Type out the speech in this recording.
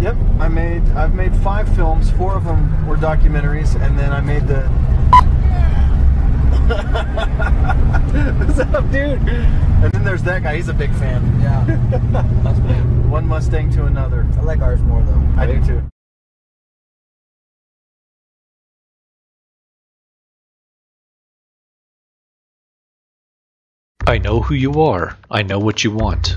Yep, I made. I've made five films. Four of them were documentaries, and then I made the. What's up, dude? And then there's that guy. He's a big fan. Yeah. One Mustang to another. I like ours more though. I do too. I know who you are. I know what you want.